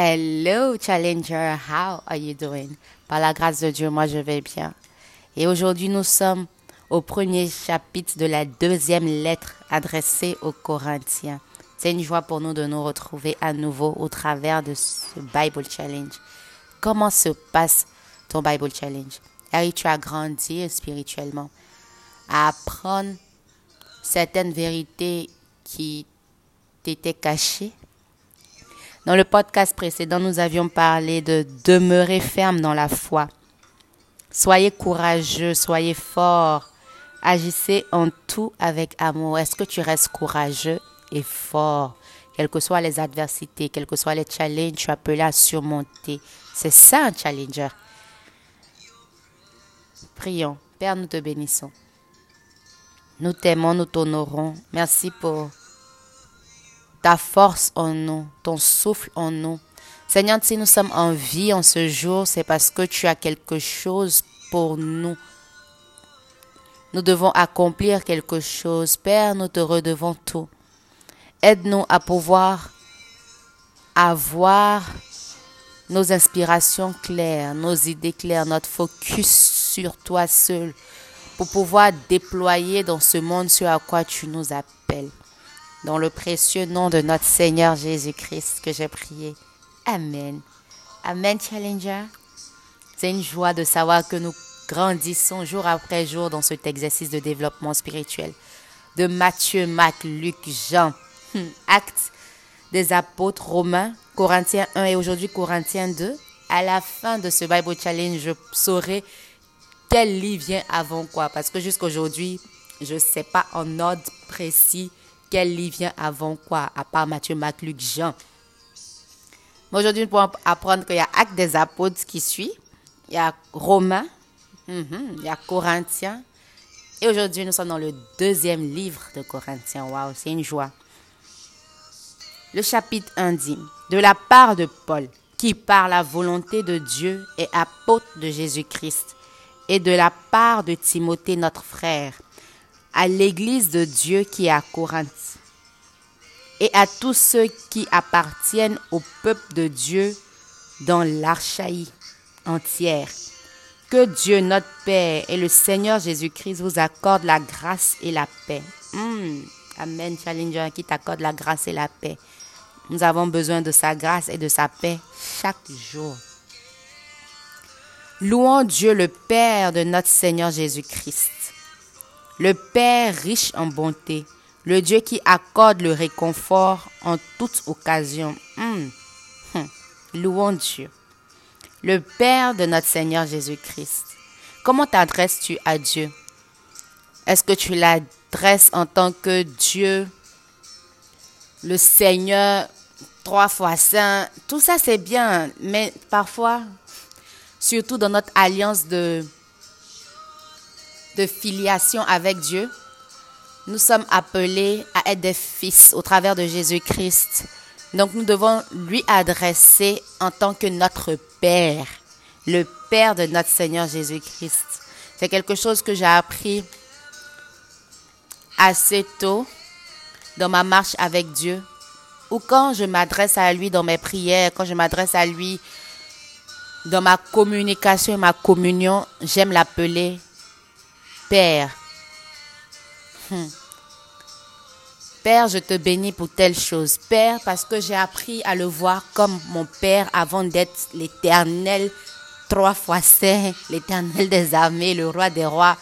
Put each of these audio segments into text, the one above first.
Hello Challenger, how are you doing? Par la grâce de Dieu, moi je vais bien. Et aujourd'hui nous sommes au premier chapitre de la deuxième lettre adressée aux Corinthiens. C'est une joie pour nous de nous retrouver à nouveau au travers de ce Bible Challenge. Comment se passe ton Bible Challenge? Harry, tu as grandi spirituellement à apprendre certaines vérités qui t'étaient cachées? Dans le podcast précédent, nous avions parlé de demeurer ferme dans la foi. Soyez courageux, soyez fort, agissez en tout avec amour. Est-ce que tu restes courageux et fort, quelles que soient les adversités, quels que soient les challenges, tu es appelé à surmonter. C'est ça un challenger. Prions. Père, nous te bénissons. Nous t'aimons, nous t'honorons. Merci pour ta force en nous, ton souffle en nous. Seigneur, si nous sommes en vie en ce jour, c'est parce que tu as quelque chose pour nous. Nous devons accomplir quelque chose. Père, nous te redevons tout. Aide-nous à pouvoir avoir nos inspirations claires, nos idées claires, notre focus sur toi seul, pour pouvoir déployer dans ce monde ce à quoi tu nous appelles. Dans le précieux nom de notre Seigneur Jésus-Christ que j'ai prié. Amen. Amen, Challenger. C'est une joie de savoir que nous grandissons jour après jour dans cet exercice de développement spirituel. De Matthieu, Marc, Luc, Jean, hmm, Actes des apôtres romains, Corinthiens 1 et aujourd'hui Corinthiens 2. À la fin de ce Bible Challenge, je saurai quel livre vient avant quoi. Parce que jusqu'aujourd'hui, je ne sais pas en ordre précis quel livre vient avant quoi, à part Matthieu, Marc, Luc, Jean. Aujourd'hui, nous pouvons apprendre qu'il y a Actes des Apôtres qui suit, il y a Romains, mhm, il y a Corinthiens. Et aujourd'hui, nous sommes dans le deuxième livre de Corinthiens. Waouh, c'est une joie. Le chapitre 1 dit De la part de Paul, qui par la volonté de Dieu est apôtre de Jésus-Christ, et de la part de Timothée, notre frère, à l'église de Dieu qui est à Corinthe et à tous ceux qui appartiennent au peuple de Dieu dans l'Archaïe entière. Que Dieu notre Père et le Seigneur Jésus-Christ vous accordent la grâce et la paix. Hmm. Amen, Challenger, qui t'accorde la grâce et la paix. Nous avons besoin de sa grâce et de sa paix chaque jour. Louons Dieu le Père de notre Seigneur Jésus-Christ le Père riche en bonté, le Dieu qui accorde le réconfort en toute occasion. Hmm. Hmm. Louons Dieu. Le Père de notre Seigneur Jésus-Christ. Comment t'adresses-tu à Dieu? Est-ce que tu l'adresses en tant que Dieu, le Seigneur, trois fois saint? Tout ça c'est bien, mais parfois, surtout dans notre alliance de de filiation avec Dieu, nous sommes appelés à être des fils au travers de Jésus-Christ. Donc nous devons lui adresser en tant que notre Père, le Père de notre Seigneur Jésus-Christ. C'est quelque chose que j'ai appris assez tôt dans ma marche avec Dieu, ou quand je m'adresse à lui dans mes prières, quand je m'adresse à lui dans ma communication et ma communion, j'aime l'appeler Père. Hmm. Père, je te bénis pour telle chose. Père, parce que j'ai appris à le voir comme mon Père avant d'être l'éternel trois fois saint, l'éternel des armées, le roi des rois.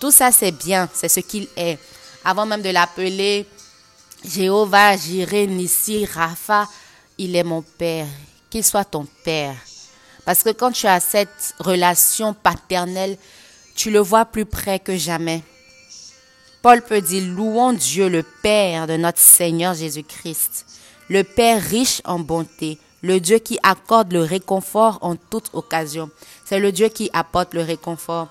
Tout ça, c'est bien, c'est ce qu'il est. Avant même de l'appeler Jéhovah, Jiré, Nissi, Rapha, il est mon Père. Qu'il soit ton Père. Parce que quand tu as cette relation paternelle, tu le vois plus près que jamais. Paul peut dire, louons Dieu le Père de notre Seigneur Jésus-Christ, le Père riche en bonté, le Dieu qui accorde le réconfort en toute occasion. C'est le Dieu qui apporte le réconfort.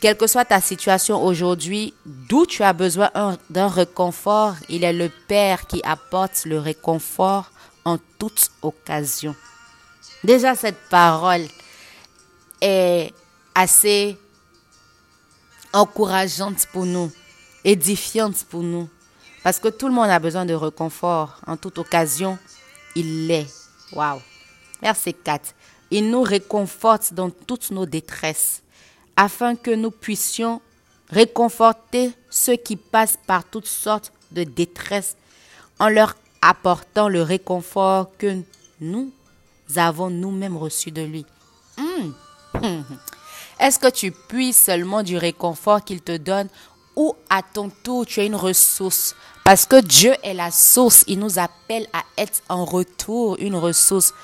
Quelle que soit ta situation aujourd'hui, d'où tu as besoin d'un réconfort, il est le Père qui apporte le réconfort en toute occasion. Déjà, cette parole est assez encourageante pour nous, édifiante pour nous. Parce que tout le monde a besoin de réconfort. En toute occasion, il l'est. Waouh. Verset 4. Il nous réconforte dans toutes nos détresses, afin que nous puissions réconforter ceux qui passent par toutes sortes de détresses en leur apportant le réconfort que nous avons nous-mêmes reçu de lui. Hmm. Est-ce que tu puisses seulement du réconfort qu'il te donne ou à ton tour tu as une ressource? Parce que Dieu est la source. Il nous appelle à être en retour une ressource.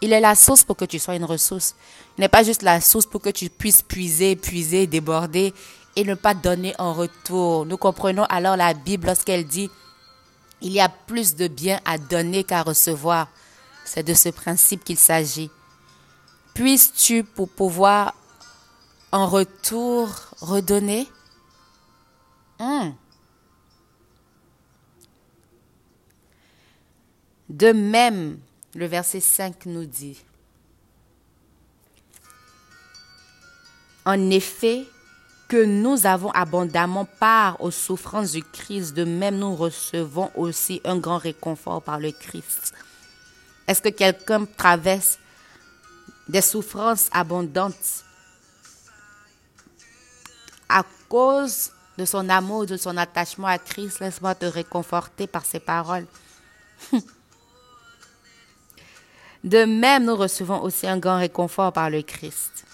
Il est la source pour que tu sois une ressource. Il n'est pas juste la source pour que tu puisses puiser, puiser, déborder et ne pas donner en retour. Nous comprenons alors la Bible lorsqu'elle dit il y a plus de bien à donner qu'à recevoir. C'est de ce principe qu'il s'agit. Puisses-tu pour pouvoir en retour redonner hmm. De même, le verset 5 nous dit, En effet, que nous avons abondamment part aux souffrances du Christ, de même nous recevons aussi un grand réconfort par le Christ. Est-ce que quelqu'un traverse des souffrances abondantes à cause de son amour, de son attachement à Christ? Laisse-moi te réconforter par ces paroles. De même, nous recevons aussi un grand réconfort par le Christ.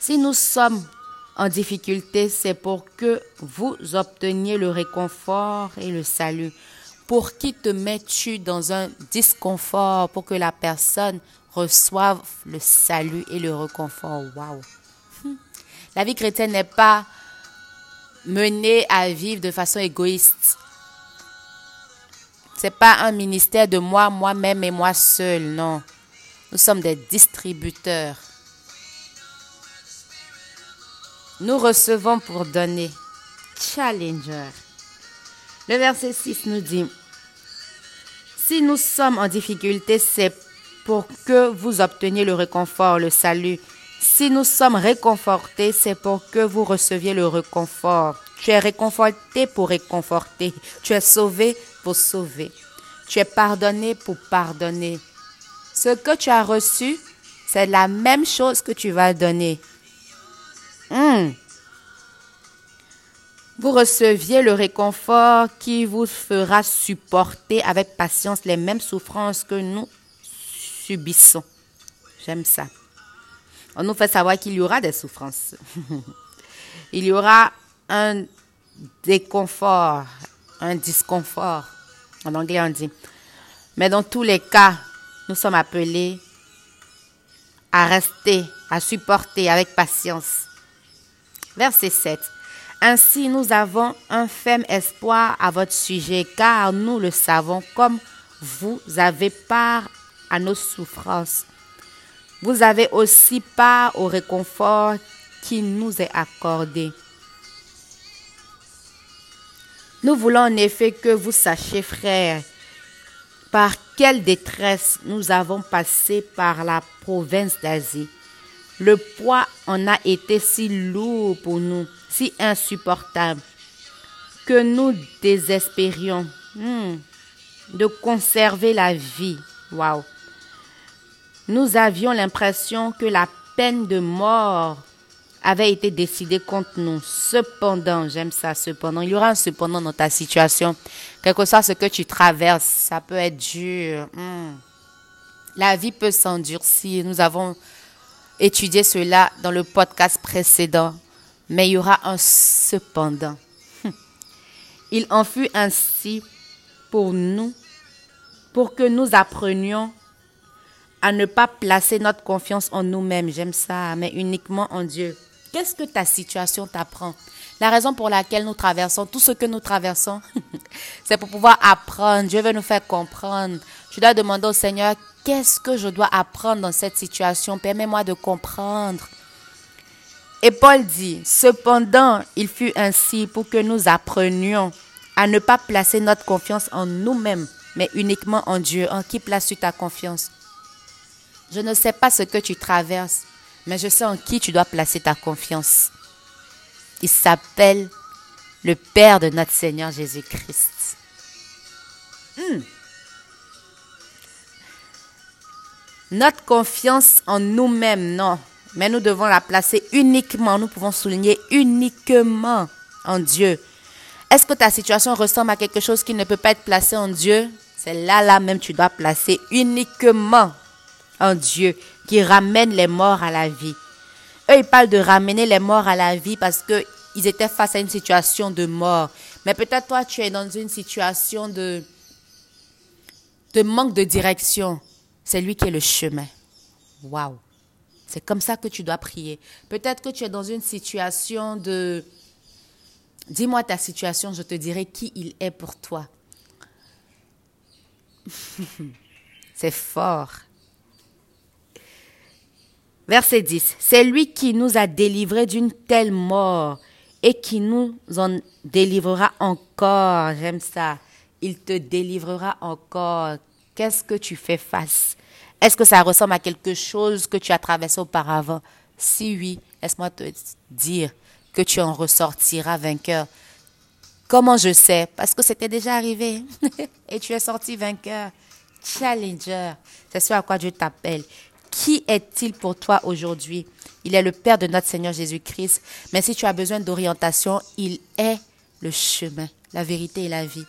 Si nous sommes en difficulté, c'est pour que vous obteniez le réconfort et le salut. Pour qui te mets-tu dans un disconfort pour que la personne reçoive le salut et le réconfort? Waouh! La vie chrétienne n'est pas menée à vivre de façon égoïste. C'est pas un ministère de moi, moi-même et moi seul, non. Nous sommes des distributeurs. Nous recevons pour donner. Challenger. Le verset 6 nous dit, Si nous sommes en difficulté, c'est pour que vous obteniez le réconfort, le salut. Si nous sommes réconfortés, c'est pour que vous receviez le réconfort. Tu es réconforté pour réconforter. Tu es sauvé pour sauver. Tu es pardonné pour pardonner. Ce que tu as reçu, c'est la même chose que tu vas donner. Hmm. Vous receviez le réconfort qui vous fera supporter avec patience les mêmes souffrances que nous subissons. J'aime ça. On nous fait savoir qu'il y aura des souffrances. Il y aura un déconfort, un disconfort. En anglais, on dit. Mais dans tous les cas, nous sommes appelés à rester, à supporter avec patience. Verset 7. Ainsi, nous avons un ferme espoir à votre sujet, car nous le savons, comme vous avez part à nos souffrances. Vous avez aussi part au réconfort qui nous est accordé. Nous voulons en effet que vous sachiez, frères, par quelle détresse nous avons passé par la province d'Asie. Le poids en a été si lourd pour nous, si insupportable, que nous désespérions hmm, de conserver la vie. Waouh! Nous avions l'impression que la peine de mort avait été décidée contre nous. Cependant, j'aime ça, cependant, il y aura un cependant dans ta situation. Quel que soit ce que tu traverses, ça peut être dur. Hmm. La vie peut s'endurcir. Nous avons étudié cela dans le podcast précédent. Mais il y aura un cependant. Il en fut ainsi pour nous, pour que nous apprenions à ne pas placer notre confiance en nous-mêmes, j'aime ça, mais uniquement en Dieu. Qu'est-ce que ta situation t'apprend? La raison pour laquelle nous traversons tout ce que nous traversons, c'est pour pouvoir apprendre. Dieu veut nous faire comprendre. Je dois demander au Seigneur, qu'est-ce que je dois apprendre dans cette situation? Permets-moi de comprendre. Et Paul dit, cependant, il fut ainsi pour que nous apprenions à ne pas placer notre confiance en nous-mêmes, mais uniquement en Dieu. En qui places-tu ta confiance? Je ne sais pas ce que tu traverses, mais je sais en qui tu dois placer ta confiance. Il s'appelle le Père de notre Seigneur Jésus-Christ. Hmm. Notre confiance en nous-mêmes, non. Mais nous devons la placer uniquement, nous pouvons souligner uniquement en Dieu. Est-ce que ta situation ressemble à quelque chose qui ne peut pas être placé en Dieu? C'est là, là même, tu dois placer uniquement en Dieu qui ramène les morts à la vie. Eux, ils parlent de ramener les morts à la vie parce qu'ils étaient face à une situation de mort. Mais peut-être toi, tu es dans une situation de, de manque de direction. C'est lui qui est le chemin. Waouh! C'est comme ça que tu dois prier. Peut-être que tu es dans une situation de... Dis-moi ta situation, je te dirai qui il est pour toi. C'est fort. Verset 10. C'est lui qui nous a délivrés d'une telle mort et qui nous en délivrera encore. J'aime ça. Il te délivrera encore. Qu'est-ce que tu fais face? Est-ce que ça ressemble à quelque chose que tu as traversé auparavant? Si oui, laisse-moi te dire que tu en ressortiras vainqueur. Comment je sais? Parce que c'était déjà arrivé. et tu es sorti vainqueur. Challenger. C'est ce à quoi Dieu t'appelle. Qui est-il pour toi aujourd'hui? Il est le Père de notre Seigneur Jésus-Christ. Mais si tu as besoin d'orientation, il est le chemin, la vérité et la vie.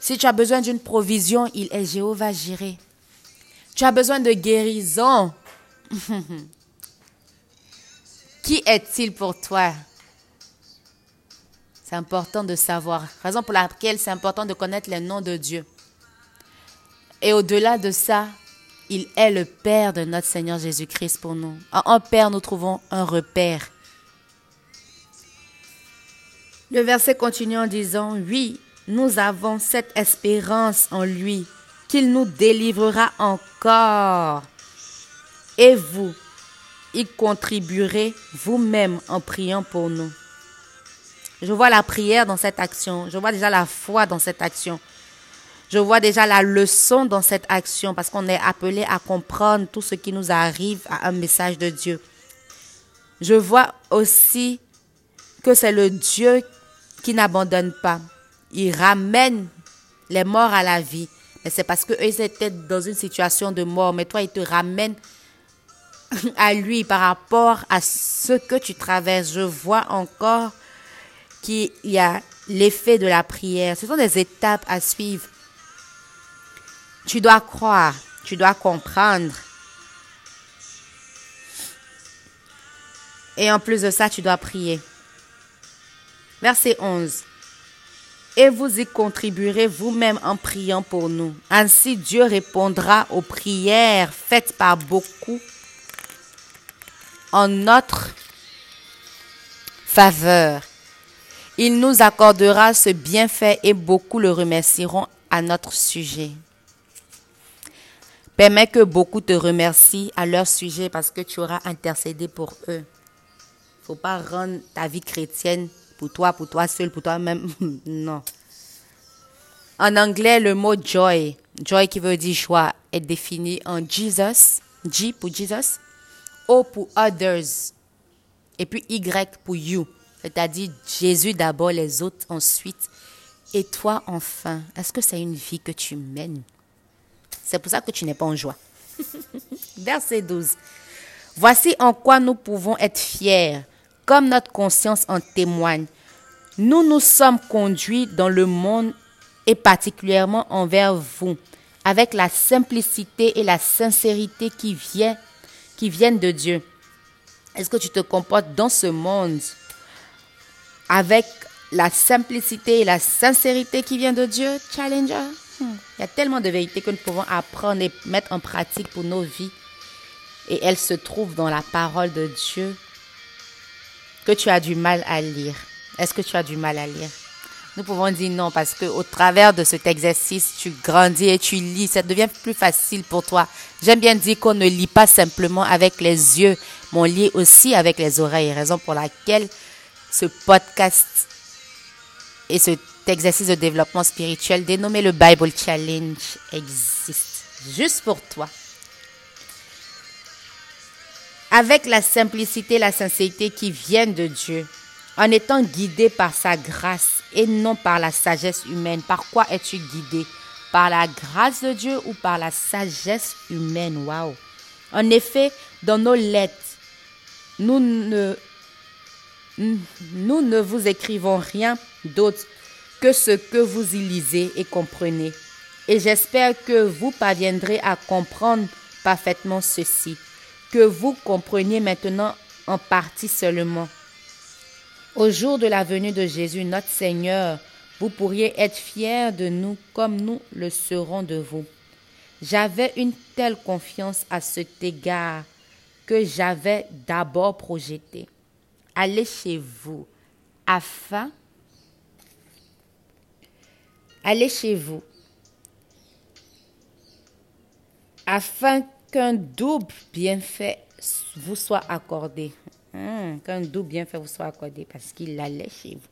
Si tu as besoin d'une provision, il est Jéhovah Jiré. Tu as besoin de guérison. Qui est-il pour toi? C'est important de savoir. Raison pour laquelle c'est important de connaître les noms de Dieu. Et au-delà de ça, il est le Père de notre Seigneur Jésus-Christ pour nous. En Père, nous trouvons un repère. Le verset continue en disant, oui, nous avons cette espérance en lui, qu'il nous délivrera encore. Et vous, y contribuerez vous-même en priant pour nous. Je vois la prière dans cette action. Je vois déjà la foi dans cette action. Je vois déjà la leçon dans cette action parce qu'on est appelé à comprendre tout ce qui nous arrive à un message de Dieu. Je vois aussi que c'est le Dieu qui n'abandonne pas. Il ramène les morts à la vie. Mais c'est parce qu'eux étaient dans une situation de mort. Mais toi, il te ramène à lui par rapport à ce que tu traverses. Je vois encore qu'il y a l'effet de la prière. Ce sont des étapes à suivre. Tu dois croire, tu dois comprendre. Et en plus de ça, tu dois prier. Verset 11. Et vous y contribuerez vous-même en priant pour nous. Ainsi Dieu répondra aux prières faites par beaucoup en notre faveur. Il nous accordera ce bienfait et beaucoup le remercieront à notre sujet. Permets que beaucoup te remercient à leur sujet parce que tu auras intercédé pour eux. Faut pas rendre ta vie chrétienne pour toi, pour toi seul, pour toi-même. non. En anglais, le mot joy, joy qui veut dire joie, est défini en Jesus, J pour Jesus, O pour others, et puis Y pour you. C'est-à-dire Jésus d'abord, les autres ensuite, et toi enfin. Est-ce que c'est une vie que tu mènes? C'est pour ça que tu n'es pas en joie. Verset 12. Voici en quoi nous pouvons être fiers, comme notre conscience en témoigne. Nous nous sommes conduits dans le monde et particulièrement envers vous, avec la simplicité et la sincérité qui, vient, viennent de Dieu. Est-ce que tu te comportes dans ce monde avec la simplicité et la sincérité qui vient de Dieu, Challenger? Il y a tellement de vérités que nous pouvons apprendre et mettre en pratique pour nos vies. Et elles se trouvent dans la parole de Dieu que tu as du mal à lire. Est-ce que tu as du mal à lire? Nous pouvons dire non parce que au travers de cet exercice, tu grandis et tu lis. Ça devient plus facile pour toi. J'aime bien dire qu'on ne lit pas simplement avec les yeux, mais on lit aussi avec les oreilles. Raison pour laquelle ce podcast et ce exercice de développement spirituel dénommé le Bible Challenge existe juste pour toi. Avec la simplicité et la sincérité qui viennent de Dieu, en étant guidé par sa grâce et non par la sagesse humaine. Par quoi es-tu guidé? Par la grâce de Dieu ou par la sagesse humaine? Waouh. En effet, dans nos lettres, nous ne, nous ne vous écrivons rien d'autre ce que vous y lisez et comprenez. Et j'espère que vous parviendrez à comprendre parfaitement ceci, que vous compreniez maintenant en partie seulement. Au jour de la venue de Jésus, notre Seigneur, vous pourriez être fiers de nous comme nous le serons de vous. J'avais une telle confiance à cet égard que j'avais d'abord projeté. Allez chez vous afin allez chez vous afin qu'un double bienfait vous soit accordé. Hmm, qu'un double bienfait vous soit accordé parce qu'il allait chez vous.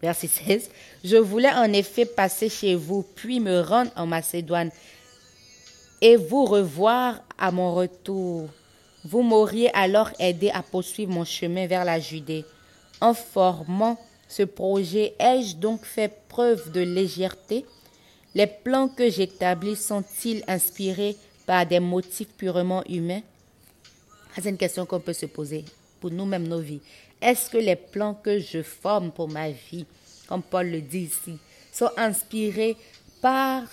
Verset 16. Je voulais en effet passer chez vous, puis me rendre en Macédoine et vous revoir à mon retour. Vous m'auriez alors aidé à poursuivre mon chemin vers la Judée. En formant ce projet, ai-je donc fait preuve de légèreté? Les plans que j'établis sont-ils inspirés par des motifs purement humains? C'est une question qu'on peut se poser pour nous-mêmes, nos vies. Est-ce que les plans que je forme pour ma vie, comme Paul le dit ici, sont inspirés par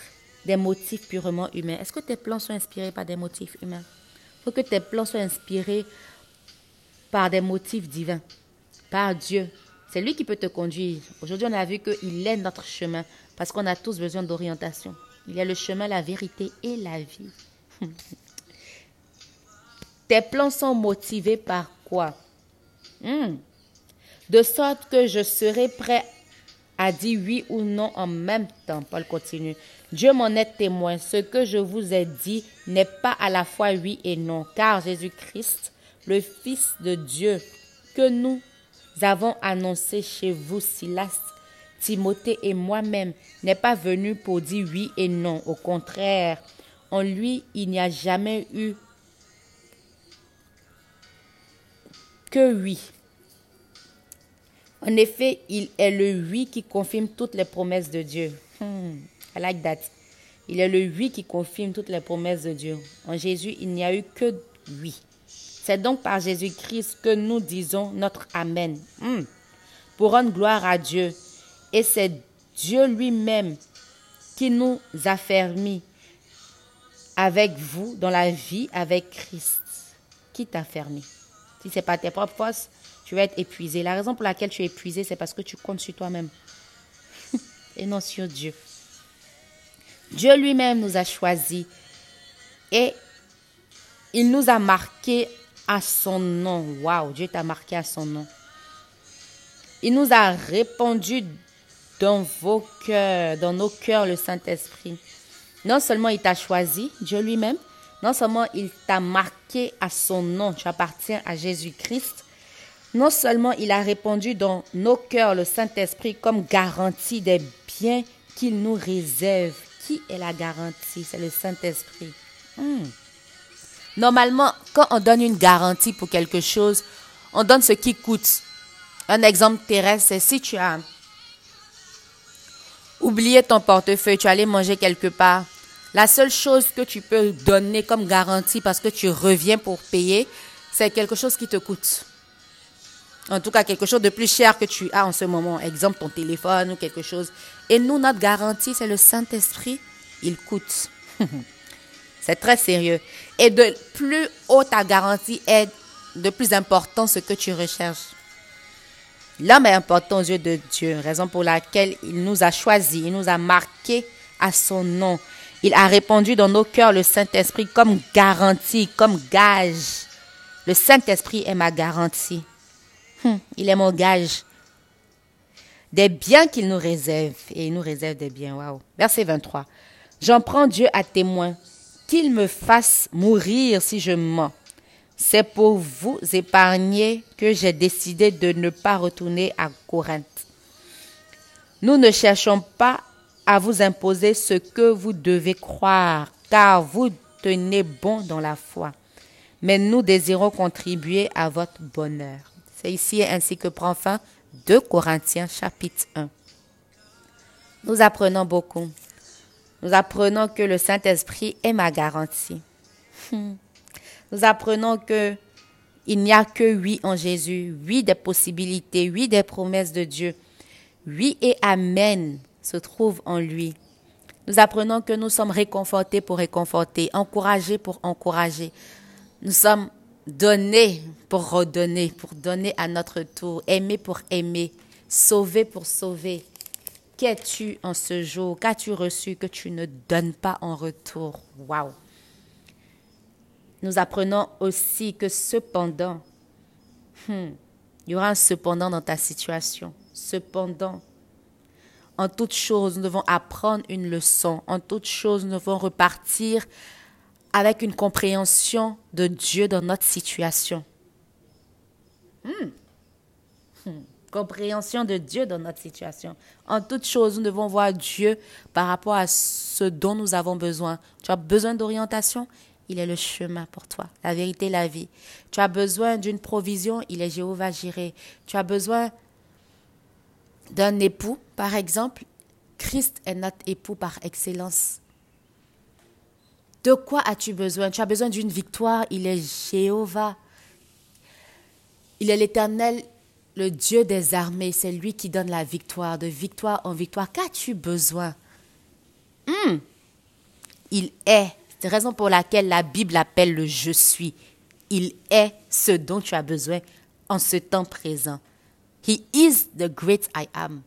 des motifs purement humains? Est-ce que tes plans sont inspirés par des motifs humains? Il faut que tes plans soient inspirés par des motifs divins, par Dieu. C'est lui qui peut te conduire. Aujourd'hui, on a vu qu'il est notre chemin parce qu'on a tous besoin d'orientation. Il est le chemin, la vérité et la vie. Tes plans sont motivés par quoi? Hmm. De sorte que je serai prêt à dire oui ou non en même temps. Paul continue. Dieu m'en est témoin. Ce que je vous ai dit n'est pas à la fois oui et non, car Jésus-Christ, le Fils de Dieu, que nous avons annoncé chez vous, Silas, Timothée et moi-même, n'est pas venu pour dire oui et non. Au contraire, en lui, il n'y a jamais eu que oui. En effet, il est le oui qui confirme toutes les promesses de Dieu. Hmm, I like that. Il est le oui qui confirme toutes les promesses de Dieu. En Jésus, il n'y a eu que oui. C'est donc par Jésus-Christ que nous disons notre Amen. Hmm. Pour rendre gloire à Dieu. Et c'est Dieu lui-même qui nous a fermis avec vous dans la vie avec Christ. Qui t'a fermé si ce n'est pas tes propres forces, tu vas être épuisé. La raison pour laquelle tu es épuisé, c'est parce que tu comptes sur toi-même et non sur Dieu. Dieu lui-même nous a choisis et il nous a marqués à son nom. Waouh, Dieu t'a marqué à son nom. Il nous a répandu dans vos cœurs, dans nos cœurs, le Saint-Esprit. Non seulement il t'a choisi, Dieu lui-même, non seulement il t'a marqué à son nom, tu appartiens à Jésus-Christ, non seulement il a répondu dans nos cœurs le Saint-Esprit comme garantie des biens qu'il nous réserve. Qui est la garantie? C'est le Saint-Esprit. Hmm. Normalement, quand on donne une garantie pour quelque chose, on donne ce qui coûte. Un exemple terrestre, c'est si tu as oublié ton portefeuille, tu allais manger quelque part, la seule chose que tu peux donner comme garantie parce que tu reviens pour payer, c'est quelque chose qui te coûte. En tout cas, quelque chose de plus cher que tu as en ce moment. Exemple, ton téléphone ou quelque chose. Et nous, notre garantie, c'est le Saint-Esprit. Il coûte. c'est très sérieux. Et de plus haut ta garantie est, de plus important ce que tu recherches. L'homme est important aux yeux de Dieu, raison pour laquelle il nous a choisis, il nous a marqués à son nom. Il a répandu dans nos cœurs le Saint-Esprit comme garantie, comme gage. Le Saint-Esprit est ma garantie. Hum, il est mon gage. Des biens qu'il nous réserve. Et il nous réserve des biens. Waouh. Verset 23. J'en prends Dieu à témoin qu'il me fasse mourir si je mens. C'est pour vous épargner que j'ai décidé de ne pas retourner à Corinthe. Nous ne cherchons pas à vous imposer ce que vous devez croire, car vous tenez bon dans la foi. Mais nous désirons contribuer à votre bonheur. C'est ici ainsi que prend fin 2 Corinthiens chapitre 1. Nous apprenons beaucoup. Nous apprenons que le Saint-Esprit est ma garantie. Nous apprenons que il n'y a que oui en Jésus, oui des possibilités, oui des promesses de Dieu. Oui et Amen se trouvent en lui. Nous apprenons que nous sommes réconfortés pour réconforter, encouragés pour encourager. Nous sommes donnés pour redonner, pour donner à notre tour, aimés pour aimer, sauvés pour sauver. Qu'es-tu en ce jour? Qu'as-tu reçu que tu ne donnes pas en retour? Waouh Nous apprenons aussi que cependant, hmm, il y aura un cependant dans ta situation. Cependant, en toute chose, nous devons apprendre une leçon. En toute chose, nous devons repartir avec une compréhension de Dieu dans notre situation. Hmm. Compréhension de Dieu dans notre situation. En toute chose, nous devons voir Dieu par rapport à ce dont nous avons besoin. Tu as besoin d'orientation? Il est le chemin pour toi, la vérité, la vie. Tu as besoin d'une provision, il est Jéhovah Jiré. Tu as besoin d'un époux, par exemple, Christ est notre époux par excellence. De quoi as-tu besoin? Tu as besoin d'une victoire, il est Jéhovah. Il est l'Éternel, le Dieu des armées, c'est lui qui donne la victoire, de victoire en victoire. Qu'as-tu besoin? Hmm. Il est. C'est la raison pour laquelle la Bible appelle le je suis. Il est ce dont tu as besoin en ce temps présent. He is the great I am.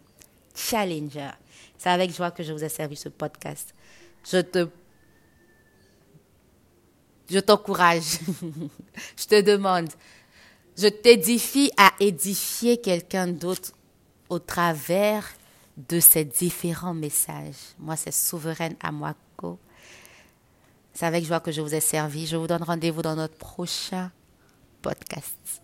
Challenger. C'est avec joie que je vous ai servi ce podcast. Je te je t'encourage. je te demande. Je t'édifie à édifier quelqu'un d'autre au travers de ces différents messages. Moi, c'est souveraine moi. C'est avec joie que je vous ai servi. Je vous donne rendez-vous dans notre prochain podcast.